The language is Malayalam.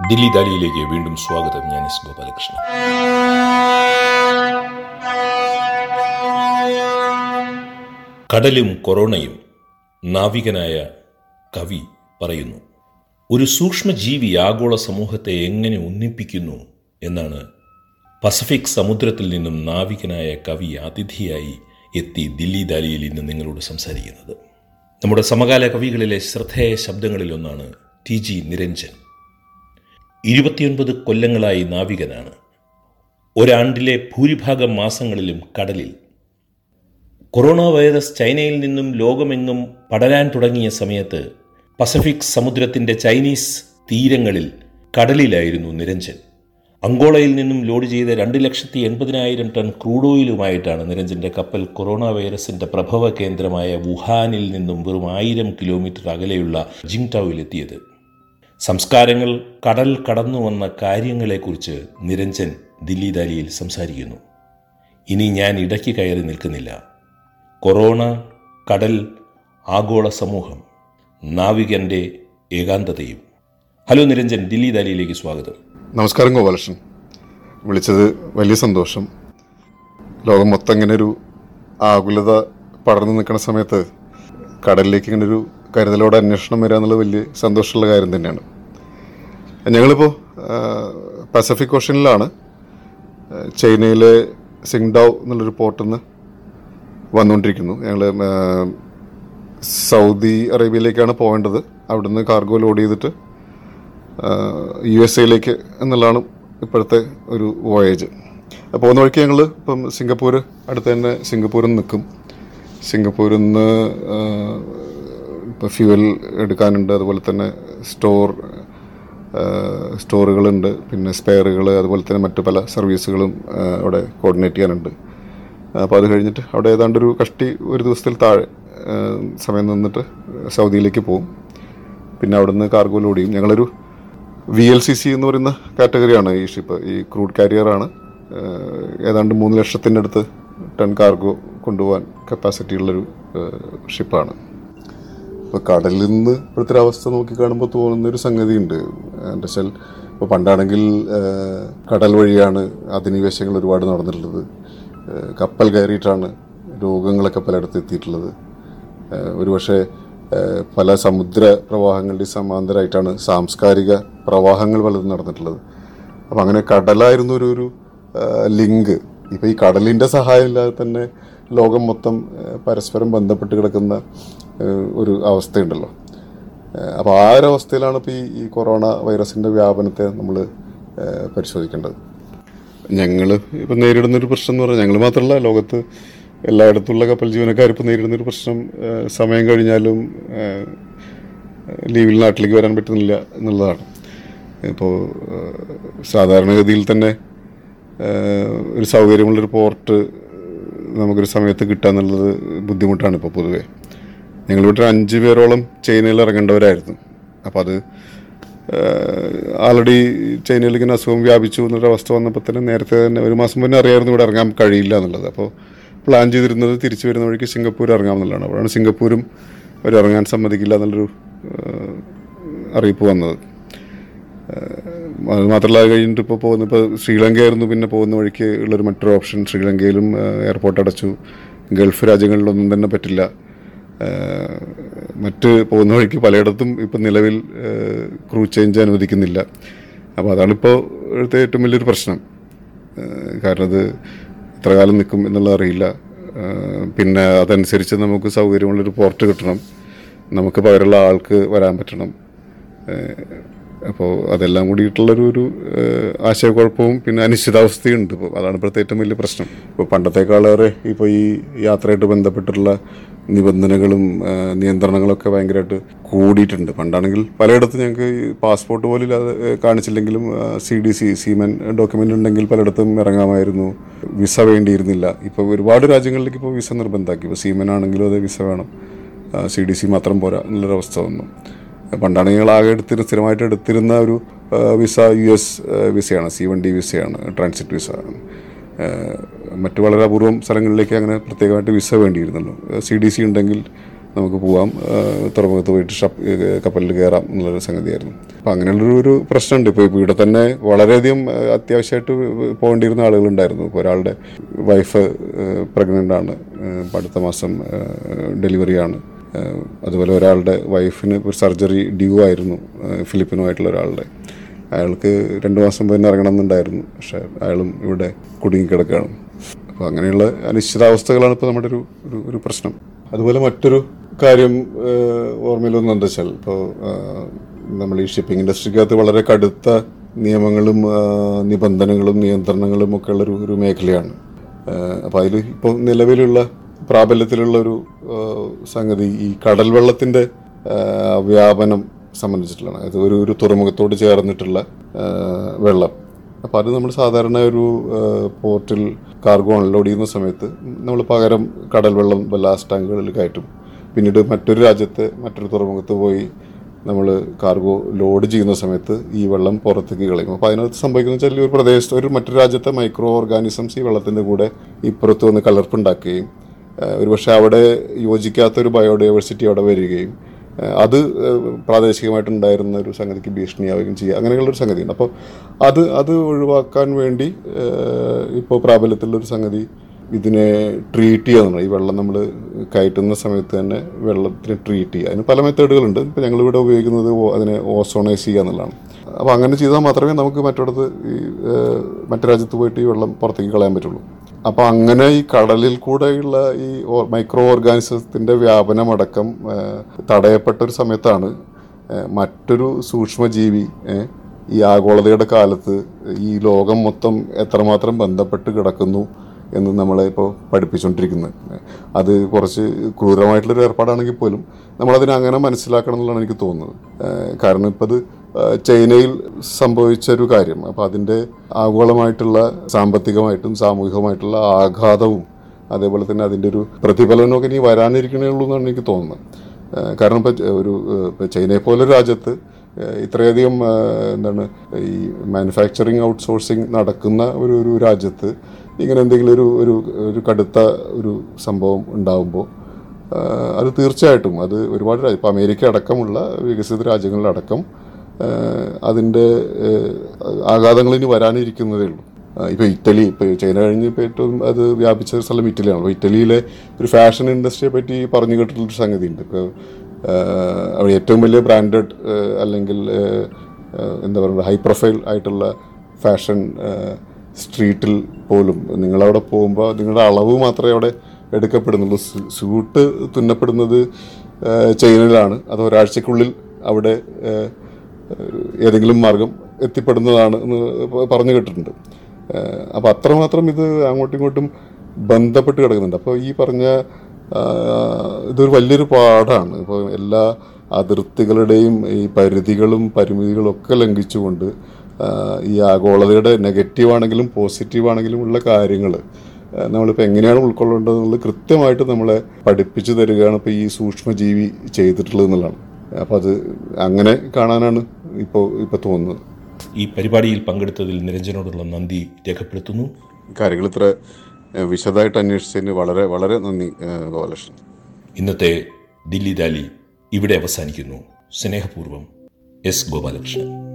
ദില്ലി ദാലിയിലേക്ക് വീണ്ടും സ്വാഗതം. ഞാൻ എസ് ഗോപാലകൃഷ്ണൻ. കടലും കൊറോണയും നാവികനായ കവി പറയുന്നു ഒരു സൂക്ഷ്മജീവി ആഗോള സമൂഹത്തെ എങ്ങനെ ഒന്നിപ്പിക്കുന്നു എന്നാണ് പസഫിക് സമുദ്രത്തിൽ നിന്നും നാവികനായ കവി അതിഥിയായി എത്തി ദില്ലി ദാലിയിൽ ഇന്ന് നിങ്ങളോട് സംസാരിക്കുന്നത്. നമ്മുടെ സമകാല കവികളിലെ ശ്രദ്ധേയ ശബ്ദങ്ങളിലൊന്നാണ് ടി ജി നിരഞ്ജൻ. ഇരുപത്തിയൊൻപത് കൊല്ലങ്ങളായി നാവികനാണ്. ഒരാണ്ടിലെ ഭൂരിഭാഗം മാസങ്ങളിലും കടലിൽ. കൊറോണ വൈറസ് ചൈനയിൽ നിന്നും ലോകമെങ്ങും പടരാൻ തുടങ്ങിയ സമയത്ത് പസഫിക് സമുദ്രത്തിന്റെ ചൈനീസ് തീരങ്ങളിൽ കടലിലായിരുന്നു നിരഞ്ജൻ. അങ്കോളയിൽ നിന്നും ലോഡ് ചെയ്ത രണ്ട് ലക്ഷത്തി എൺപതിനായിരം ടൺ ക്രൂഡ് ഓയിലുമായിട്ടാണ് നിരഞ്ജന്റെ കപ്പൽ കൊറോണ വൈറസിന്റെ പ്രഭവ കേന്ദ്രമായ വുഹാനിൽ നിന്നും വെറും ആയിരം കിലോമീറ്റർ അകലെയുള്ള ജിങ്ടൌവിലെത്തിയത്. സംസ്കാരങ്ങൾ കടൽ കടന്നു വന്ന കാര്യങ്ങളെക്കുറിച്ച് നിരഞ്ജൻ ദില്ലി ദാലിയിൽ സംസാരിക്കുന്നു. ഇനി ഞാൻ ഇടയ്ക്ക് കയറി നിൽക്കുന്നില്ല. കൊറോണ കടൽ ആഗോള സമൂഹം നാവികന്റെ ഏകാന്തതയും. ഹലോ നിരഞ്ജൻ ദില്ലി ദാലിയിലേക്ക് സ്വാഗതം. നമസ്കാരം ഗോപാലകൃഷ്ണൻ. വിളിച്ചത് വലിയ സന്തോഷം. ലോകം മൊത്തം ഇങ്ങനെ ഒരു ആകുലത പടർന്നു നിൽക്കുന്ന സമയത്ത് കടലിലേക്ക് ഇങ്ങനെ ഒരു കരുതലോടെ അന്വേഷണം വരിക എന്നുള്ളത് വലിയ സന്തോഷമുള്ള കാര്യം തന്നെയാണ്. ഞങ്ങളിപ്പോൾ പസഫിക് ഓഷനിലാണ് ചൈനയിലെ സിങ്ഡാവ് എന്നുള്ളൊരു പോർട്ടിൽ നിന്ന് വന്നുകൊണ്ടിരിക്കുന്നു. ഞങ്ങൾ സൗദി അറേബ്യയിലേക്കാണ് പോകേണ്ടത്. അവിടുന്ന് കാർഗോ ലോഡ് ചെയ്തിട്ട് യു എസ് എയിലേക്ക് എന്നുള്ളതാണ് ഇപ്പോഴത്തെ ഒരു വോയേജ് പോകുന്ന വഴിക്ക് ഞങ്ങൾ ഇപ്പം സിംഗപ്പൂർ അടുത്ത് തന്നെ സിംഗപ്പൂരിൽ നിൽക്കും. സിംഗപ്പൂരിൽ നിന്ന് ഇപ്പോൾ ഫ്യൂവൽ എടുക്കാനുണ്ട്. അതുപോലെ തന്നെ സ്റ്റോർ സ്റ്റോറുകളുണ്ട്. പിന്നെ സ്പെയറുകൾ അതുപോലെ തന്നെ മറ്റു പല സർവീസുകളും അവിടെ കോർഡിനേറ്റ് ചെയ്യാനുണ്ട്. അപ്പോൾ അത് കഴിഞ്ഞിട്ട് അവിടെ ഏതാണ്ട് ഒരു കഷ്ടി ഒരു ദിവസത്തിൽ താഴെ സമയം നിന്നിട്ട് സൗദിയിലേക്ക് പോകും പിന്നെ അവിടുന്ന് കാർഗോ ലോഡ് ചെയ്യും ഞങ്ങളൊരു വി എൽ സി സി എന്ന് പറയുന്ന കാറ്റഗറിയാണ് ഈ ഷിപ്പ്. ഈ ക്രൂഡ് കാരിയറാണ്. ഏതാണ്ട് മൂന്ന് ലക്ഷത്തിന്റെ അടുത്ത് ടൺ കാർഗോ കൊണ്ടുപോകാൻ കപ്പാസിറ്റി ഉള്ളൊരു ഷിപ്പാണ് ഇപ്പോൾ കടലിൽ നിന്ന് ഇപ്പോഴത്തെ അവസ്ഥ നോക്കി കാണുമ്പോൾ തോന്നുന്നൊരു സംഗതിയുണ്ട്. എന്താ വെച്ചാൽ ഇപ്പോൾ പണ്ടാണെങ്കിൽ കടൽ വഴിയാണ് അധിനിവേശങ്ങൾ ഒരുപാട് നടന്നിട്ടുള്ളത്. കപ്പൽ കയറിയിട്ടാണ് രോഗങ്ങളൊക്കെ പലയിടത്ത് എത്തിയിട്ടുള്ളത്. ഒരുപക്ഷെ പല സമുദ്ര പ്രവാഹങ്ങളുടെ സമാന്തരമായിട്ടാണ് സാംസ്കാരിക പ്രവാഹങ്ങൾ പലതും നടന്നിട്ടുള്ളത്. അപ്പം അങ്ങനെ കടലായിരുന്നു ഒരു ഒരു ലിങ്ക്. ഇപ്പോൾ ഈ കടലിന്റെ സഹായമില്ലാതെ തന്നെ ലോകം മൊത്തം പരസ്പരം ബന്ധപ്പെട്ട് കിടക്കുന്ന ഒരു അവസ്ഥയുണ്ടല്ലോ. അപ്പോൾ ആ ഒരു അവസ്ഥയിലാണ് ഇപ്പോൾ ഈ കൊറോണ വൈറസിന്റെ വ്യാപനത്തെ നമ്മൾ പരിശോധിക്കേണ്ടത്. ഞങ്ങൾ ഇപ്പം നേരിടുന്നൊരു പ്രശ്നം എന്ന് പറഞ്ഞാൽ ഞങ്ങൾ മാത്രമല്ല ലോകത്ത് എല്ലായിടത്തുള്ള കപ്പൽ ജീവനക്കാർ ഇപ്പോൾ നേരിടുന്നൊരു പ്രശ്നം സമയം കഴിഞ്ഞാലും ലീവിൽ നാട്ടിലേക്ക് വരാൻ പറ്റുന്നില്ല എന്നുള്ളതാണ്. ഇപ്പോൾ സാധാരണഗതിയിൽ തന്നെ ഒരു സൗകര്യമുള്ളൊരു പോർട്ട് നമുക്കൊരു സമയത്ത് കിട്ടുക എന്നുള്ളത് ബുദ്ധിമുട്ടാണ് ഇപ്പോൾ പൊതുവെ. ഞങ്ങൾ വീട്ടിൽ അഞ്ച് പേരോളം ചൈനയിൽ ഇറങ്ങേണ്ടവരായിരുന്നു. അപ്പോൾ അത് ആൾറെഡി ചൈനയിൽ ഇങ്ങനെ അസുഖം വ്യാപിച്ചു എന്നൊരു അവസ്ഥ വന്നപ്പോൾ തന്നെ നേരത്തെ തന്നെ ഒരു മാസം മുന്നേ അറിയായിരുന്നു ഇവിടെ ഇറങ്ങാൻ കഴിയില്ല എന്നുള്ളത്. അപ്പോൾ പ്ലാൻ ചെയ്തിരുന്നത് തിരിച്ചു വരുന്ന വഴിക്ക് സിംഗപ്പൂർ ഇറങ്ങാം എന്നുള്ളതാണ്. അപ്പോഴാണ് സിംഗപ്പൂരും അവർ ഇറങ്ങാൻ സമ്മതിക്കില്ല എന്നുള്ളൊരു അറിയിപ്പ് വന്നത്. അത് മാത്രമല്ല അത് കഴിഞ്ഞിട്ട് ഇപ്പോൾ പോകുന്ന ഇപ്പോൾ ശ്രീലങ്കയായിരുന്നു പിന്നെ പോകുന്ന വഴിക്ക് ഉള്ളൊരു മറ്റൊരു ഓപ്ഷൻ ശ്രീലങ്കയിലും എയർപോർട്ട് അടച്ചു. ഗൾഫ് രാജ്യങ്ങളിലൊന്നും തന്നെ പറ്റില്ല. മറ്റ് പോകുന്ന വഴിക്ക് പലയിടത്തും ഇപ്പം നിലവിൽ ക്രൂ ചേഞ്ച് അനുവദിക്കുന്നില്ല. അപ്പോൾ അതാണിപ്പോൾ ഇവിടുത്തെ ഏറ്റവും വലിയൊരു പ്രശ്നം. കാരണം അത് എത്ര കാലം നിൽക്കും എന്നുള്ളത് അറിയില്ല. പിന്നെ അതനുസരിച്ച് നമുക്ക് സൗകര്യമുള്ളൊരു പോർട്ട് കിട്ടണം. നമുക്ക് പകരമുള്ള ആൾക്ക് വരാൻ പറ്റണം. അപ്പോൾ അതെല്ലാം കൂടിയിട്ടുള്ളൊരു ഒരു ആശയക്കുഴപ്പവും പിന്നെ അനിശ്ചിതാവസ്ഥയുണ്ട്. ഇപ്പോൾ അതാണ് ഇപ്പോഴത്തെ ഏറ്റവും വലിയ പ്രശ്നം. ഇപ്പോൾ പണ്ടത്തേക്കാളേറെ ഇപ്പോൾ ഈ യാത്രയായിട്ട് ബന്ധപ്പെട്ടിട്ടുള്ള നിബന്ധനകളും നിയന്ത്രണങ്ങളൊക്കെ ഭയങ്കരമായിട്ട് കൂടിയിട്ടുണ്ട്. പണ്ടാണെങ്കിൽ പലയിടത്തും ഞങ്ങൾക്ക് പാസ്പോർട്ട് പോലും ഇല്ലാതെ കാണിച്ചില്ലെങ്കിലും C D C seaman document ഉണ്ടെങ്കിൽ പലയിടത്തും ഇറങ്ങാമായിരുന്നു. വിസ വേണ്ടിയിരുന്നില്ല. ഇപ്പോൾ ഒരുപാട് രാജ്യങ്ങളിലേക്ക് ഇപ്പോൾ വിസ നിർബന്ധമാക്കി ഇപ്പോൾ സീമൻ ആണെങ്കിലും അതേ വിസ വേണം. സി ഡി സി മാത്രം പോരാ എന്നുള്ളൊരവസ്ഥ വന്നു. പണ്ടാണെങ്കിൽ ഞങ്ങൾ ആകെ എടുത്തിരുന്ന സ്ഥിരമായിട്ട് എടുത്തിരുന്ന ഒരു വിസ യു എസ് വിസയാണ് സി വൺ ഡി വിസയാണ് ട്രാൻസിറ്റ് വിസ. മറ്റു വളരെ അപൂർവം സ്ഥലങ്ങളിലേക്ക് അങ്ങനെ പ്രത്യേകമായിട്ട് വിസ വേണ്ടിയിരുന്നല്ലോ. സി ഡി സി ഉണ്ടെങ്കിൽ നമുക്ക് പോവാം. തുറമുഖത്ത് പോയിട്ട് ഷപ്പ് കപ്പലിൽ കയറാം എന്നുള്ളൊരു സംഗതിയായിരുന്നു. അപ്പം അങ്ങനെയുള്ളൊരു ഒരു പ്രശ്നമുണ്ട്. ഇപ്പോൾ ഇപ്പോൾ ഇവിടെ തന്നെ വളരെയധികം അത്യാവശ്യമായിട്ട് പോകേണ്ടിയിരുന്ന ആളുകളുണ്ടായിരുന്നു. ഇപ്പോൾ ഒരാളുടെ വൈഫ് പ്രഗ്നന്റ് ആണ് അടുത്ത മാസം ഡെലിവറിയാണ്. അതുപോലെ ഒരാളുടെ വൈഫിന് ഒരു സർജറി ഡ്യൂ ആയിരുന്നു ഫിലിപ്പിനുമായിട്ടുള്ള ഒരാളുടെ. അയാൾക്ക് രണ്ട് മാസം തന്നെ ഇറങ്ങണം എന്നുണ്ടായിരുന്നു പക്ഷേ അയാളും ഇവിടെ കുടുങ്ങിക്കിടക്കുകയാണ്. അപ്പോൾ അങ്ങനെയുള്ള അനിശ്ചിതാവസ്ഥകളാണ് ഇപ്പോൾ നമ്മുടെ ഒരു ഒരു പ്രശ്നം. അതുപോലെ മറ്റൊരു കാര്യം ഓർമ്മയിൽ വന്നെന്താ വെച്ചാൽ ഇപ്പോൾ നമ്മൾ ഈ ഷിപ്പിംഗ് ഇൻഡസ്ട്രിക്കകത്ത് വളരെ കടുത്ത നിയമങ്ങളും നിബന്ധനകളും നിയന്ത്രണങ്ങളും ഒക്കെ ഉള്ളൊരു ഒരു മേഖലയാണ്. അപ്പോൾ അതിൽ ഇപ്പോൾ നിലവിലുള്ള പ്രാബല്യത്തിലുള്ള ഒരു സംഗതി ഈ കടൽ വെള്ളത്തിന്റെ വ്യാപനം സംബന്ധിച്ചിട്ടുള്ളതാണ്. അത് ഒരു ഒരു തുറമുഖത്തോട് ചേർന്നിട്ടുള്ള വെള്ളം. അപ്പോൾ അത് നമ്മൾ സാധാരണ ഒരു പോർട്ടിൽ കാർഗോ അൺലോഡ് ചെയ്യുന്ന സമയത്ത് നമ്മൾ പകരം കടൽ വെള്ളം ബലാസ് ടാങ്കുകളിൽ കയറ്റും. പിന്നീട് മറ്റൊരു രാജ്യത്ത് മറ്റൊരു തുറമുഖത്ത് പോയി നമ്മൾ കാർഗോ ലോഡ് ചെയ്യുന്ന സമയത്ത് ഈ വെള്ളം പുറത്തേക്ക് കളയും. അപ്പോൾ അതിനകത്ത് സംഭവിക്കുന്ന വെച്ചാൽ ഒരു പ്രദേശത്ത് ഒരു മറ്റൊരു രാജ്യത്തെ മൈക്രോ ഓർഗാനിസംസ് ഈ വെള്ളത്തിന്റെ കൂടെ ഇപ്പുറത്ത് വന്ന് കലർപ്പുണ്ടാക്കുകയും ഒരുപക്ഷെ അവിടെ യോജിക്കാത്തൊരു ബയോഡൈവേഴ്സിറ്റി അവിടെ വരികയും അത് പ്രാദേശികമായിട്ടുണ്ടായിരുന്ന ഒരു സംഗതിക്ക് ഭീഷണിയാവുകയും ചെയ്യുക അങ്ങനെയുള്ളൊരു സംഗതിയുണ്ട്. അപ്പോൾ അത് അത് ഒഴിവാക്കാൻ വേണ്ടി ഇപ്പോൾ പ്രാബല്യത്തിലുള്ളൊരു സംഗതി ഇതിനെ ട്രീറ്റ് ചെയ്യുക ഈ വെള്ളം നമ്മൾ കയറ്റുന്ന സമയത്ത് തന്നെ വെള്ളത്തിന് ട്രീറ്റ് ചെയ്യുക. അതിന് പല മെത്തേഡുകളുണ്ട്. ഇപ്പോൾ ഞങ്ങളിവിടെ ഉപയോഗിക്കുന്നത് അതിനെ ഓസോണൈസ് ചെയ്യുക എന്നുള്ളതാണ്. അപ്പോൾ അങ്ങനെ ചെയ്താൽ മാത്രമേ നമുക്ക് മറ്റിടത്ത് ഈ മറ്റു രാജ്യത്ത് പോയിട്ട് ഈ വെള്ളം പുറത്തേക്ക് കളയാൻ പറ്റുള്ളൂ. അപ്പോൾ അങ്ങനെ ഈ കടലിൽ കൂടെയുള്ള ഈ മൈക്രോ ഓർഗാനിസത്തിന്റെ വ്യാപനമടക്കം തടയപ്പെട്ട ഒരു സമയത്താണ് മറ്റൊരു സൂക്ഷ്മജീവി ഈ ആഗോളതയുടെ കാലത്ത് ഈ ലോകം മൊത്തം എത്രമാത്രം ബന്ധപ്പെട്ട് കിടക്കുന്നു എന്ന് നമ്മളെ ഇപ്പോൾ പഠിപ്പിച്ചുകൊണ്ടിരിക്കുന്നത് അത് കുറച്ച് ക്രൂരമായിട്ടുള്ളൊരു ഏർപ്പാടാണെങ്കിൽ പോലും നമ്മളതിനെ അങ്ങനെ മനസ്സിലാക്കണം എന്നുള്ളതാണ് എനിക്ക് തോന്നുന്നത്. കാരണം ഇപ്പോൾ അത് ചൈനയിൽ സംഭവിച്ച ഒരു കാര്യം. അപ്പോൾ അതിന്റെ ആഗോളമായിട്ടുള്ള സാമ്പത്തികമായിട്ടും സാമൂഹികമായിട്ടുള്ള ആഘാതവും അതേപോലെ തന്നെ അതിന്റെ ഒരു പ്രതിഫലനമൊക്കെ ഇനി വരാനിരിക്കണേ ഉള്ളൂ എന്നാണ് എനിക്ക് തോന്നുന്നത്. കാരണം ഇപ്പോൾ ഒരു ചൈനയെ പോലെ രാജ്യത്ത് ഇത്രയധികം എന്താണ് ഈ മാനുഫാക്ചറിങ് ഔട്ട്സോഴ്സിങ് നടക്കുന്ന ഒരു ഒരു രാജ്യത്ത് ഇങ്ങനെ എന്തെങ്കിലും ഒരു ഒരു ഒരു കടുത്ത ഒരു സംഭവം ഉണ്ടാകുമ്പോൾ അത് തീർച്ചയായിട്ടും അത് ഒരുപാട് ഇപ്പോൾ അമേരിക്ക അടക്കമുള്ള വികസിത രാജ്യങ്ങളിലടക്കം അതിന്റെ ആഘാതങ്ങൾ ഇനി വരാനിരിക്കുന്നതേ ഉള്ളൂ. ഇപ്പോൾ ഇറ്റലി ഇപ്പോൾ ചൈന കഴിഞ്ഞ് ഇപ്പോൾ ഏറ്റവും അത് വ്യാപിച്ച സ്ഥലം ഇറ്റലിയാണ്. അപ്പോൾ ഇറ്റലിയിലെ ഒരു ഫാഷൻ ഇൻഡസ്ട്രിയെ പറ്റി പറഞ്ഞു കേട്ടിട്ടുള്ളൊരു സംഗതിയുണ്ട് ഇപ്പോൾ അവിടെ ഏറ്റവും വലിയ ബ്രാൻഡഡ് അല്ലെങ്കിൽ എന്താ പറയുക ഹൈ പ്രൊഫൈൽ ആയിട്ടുള്ള ഫാഷൻ സ്ട്രീറ്റിൽ പോലും നിങ്ങളവിടെ പോകുമ്പോൾ നിങ്ങളുടെ അളവ് മാത്രമേ അവിടെ എടുക്കപ്പെടുന്നുള്ളൂ. സ്യൂട്ട് തുന്നപ്പെടുന്നത് ചൈനയിലാണ്. അത് ഒരാഴ്ചക്കുള്ളിൽ അവിടെ ഏതെങ്കിലും മാർഗം എത്തിപ്പെടുന്നതാണ് എന്ന് പറഞ്ഞു കേട്ടിട്ടുണ്ട്. അപ്പോൾ അത്രമാത്രം ഇത് അങ്ങോട്ടും ഇങ്ങോട്ടും ബന്ധപ്പെട്ട് കിടക്കുന്നുണ്ട്. അപ്പോൾ ഈ പറഞ്ഞ ഇതൊരു വലിയൊരു പാഠമാണ് ഇപ്പോൾ എല്ലാ അതിർത്തികളുടെയും ഈ പരിധികളും പരിമിതികളും ഒക്കെ ലംഘിച്ചുകൊണ്ട് ഈ ആഗോളതയുടെ നെഗറ്റീവ് ആണെങ്കിലും പോസിറ്റീവ് ആണെങ്കിലും ഉള്ള കാര്യങ്ങൾ നമ്മളിപ്പോൾ എങ്ങനെയാണ് ഉൾക്കൊള്ളേണ്ടത് എന്നുള്ളത് കൃത്യമായിട്ട് നമ്മളെ പഠിപ്പിച്ചു തരികയാണ് ഇപ്പോൾ ഈ സൂക്ഷ്മജീവി ചെയ്തിട്ടുള്ളത് എന്നുള്ളതാണ്. അപ്പോൾ അത് അങ്ങനെ കാണാനാണ് ഇപ്പോൾ ഇപ്പോൾ തോന്നുന്നത്. ഈ പരിപാടിയിൽ പങ്കെടുത്തതിൽ നിരഞ്ജനോടുള്ള നന്ദി രേഖപ്പെടുത്തുന്നു. കാര്യങ്ങൾ ഇത്ര വിശദമായിട്ട് അന്വേഷിച്ചതിന് വളരെ വളരെ നന്ദി ഗോപാലകൃഷ്ണൻ. ഇന്നത്തെ ദില്ലി ദാലി ഇവിടെ അവസാനിക്കുന്നു. സ്നേഹപൂർവം എസ് ഗോപാലകൃഷ്ണൻ.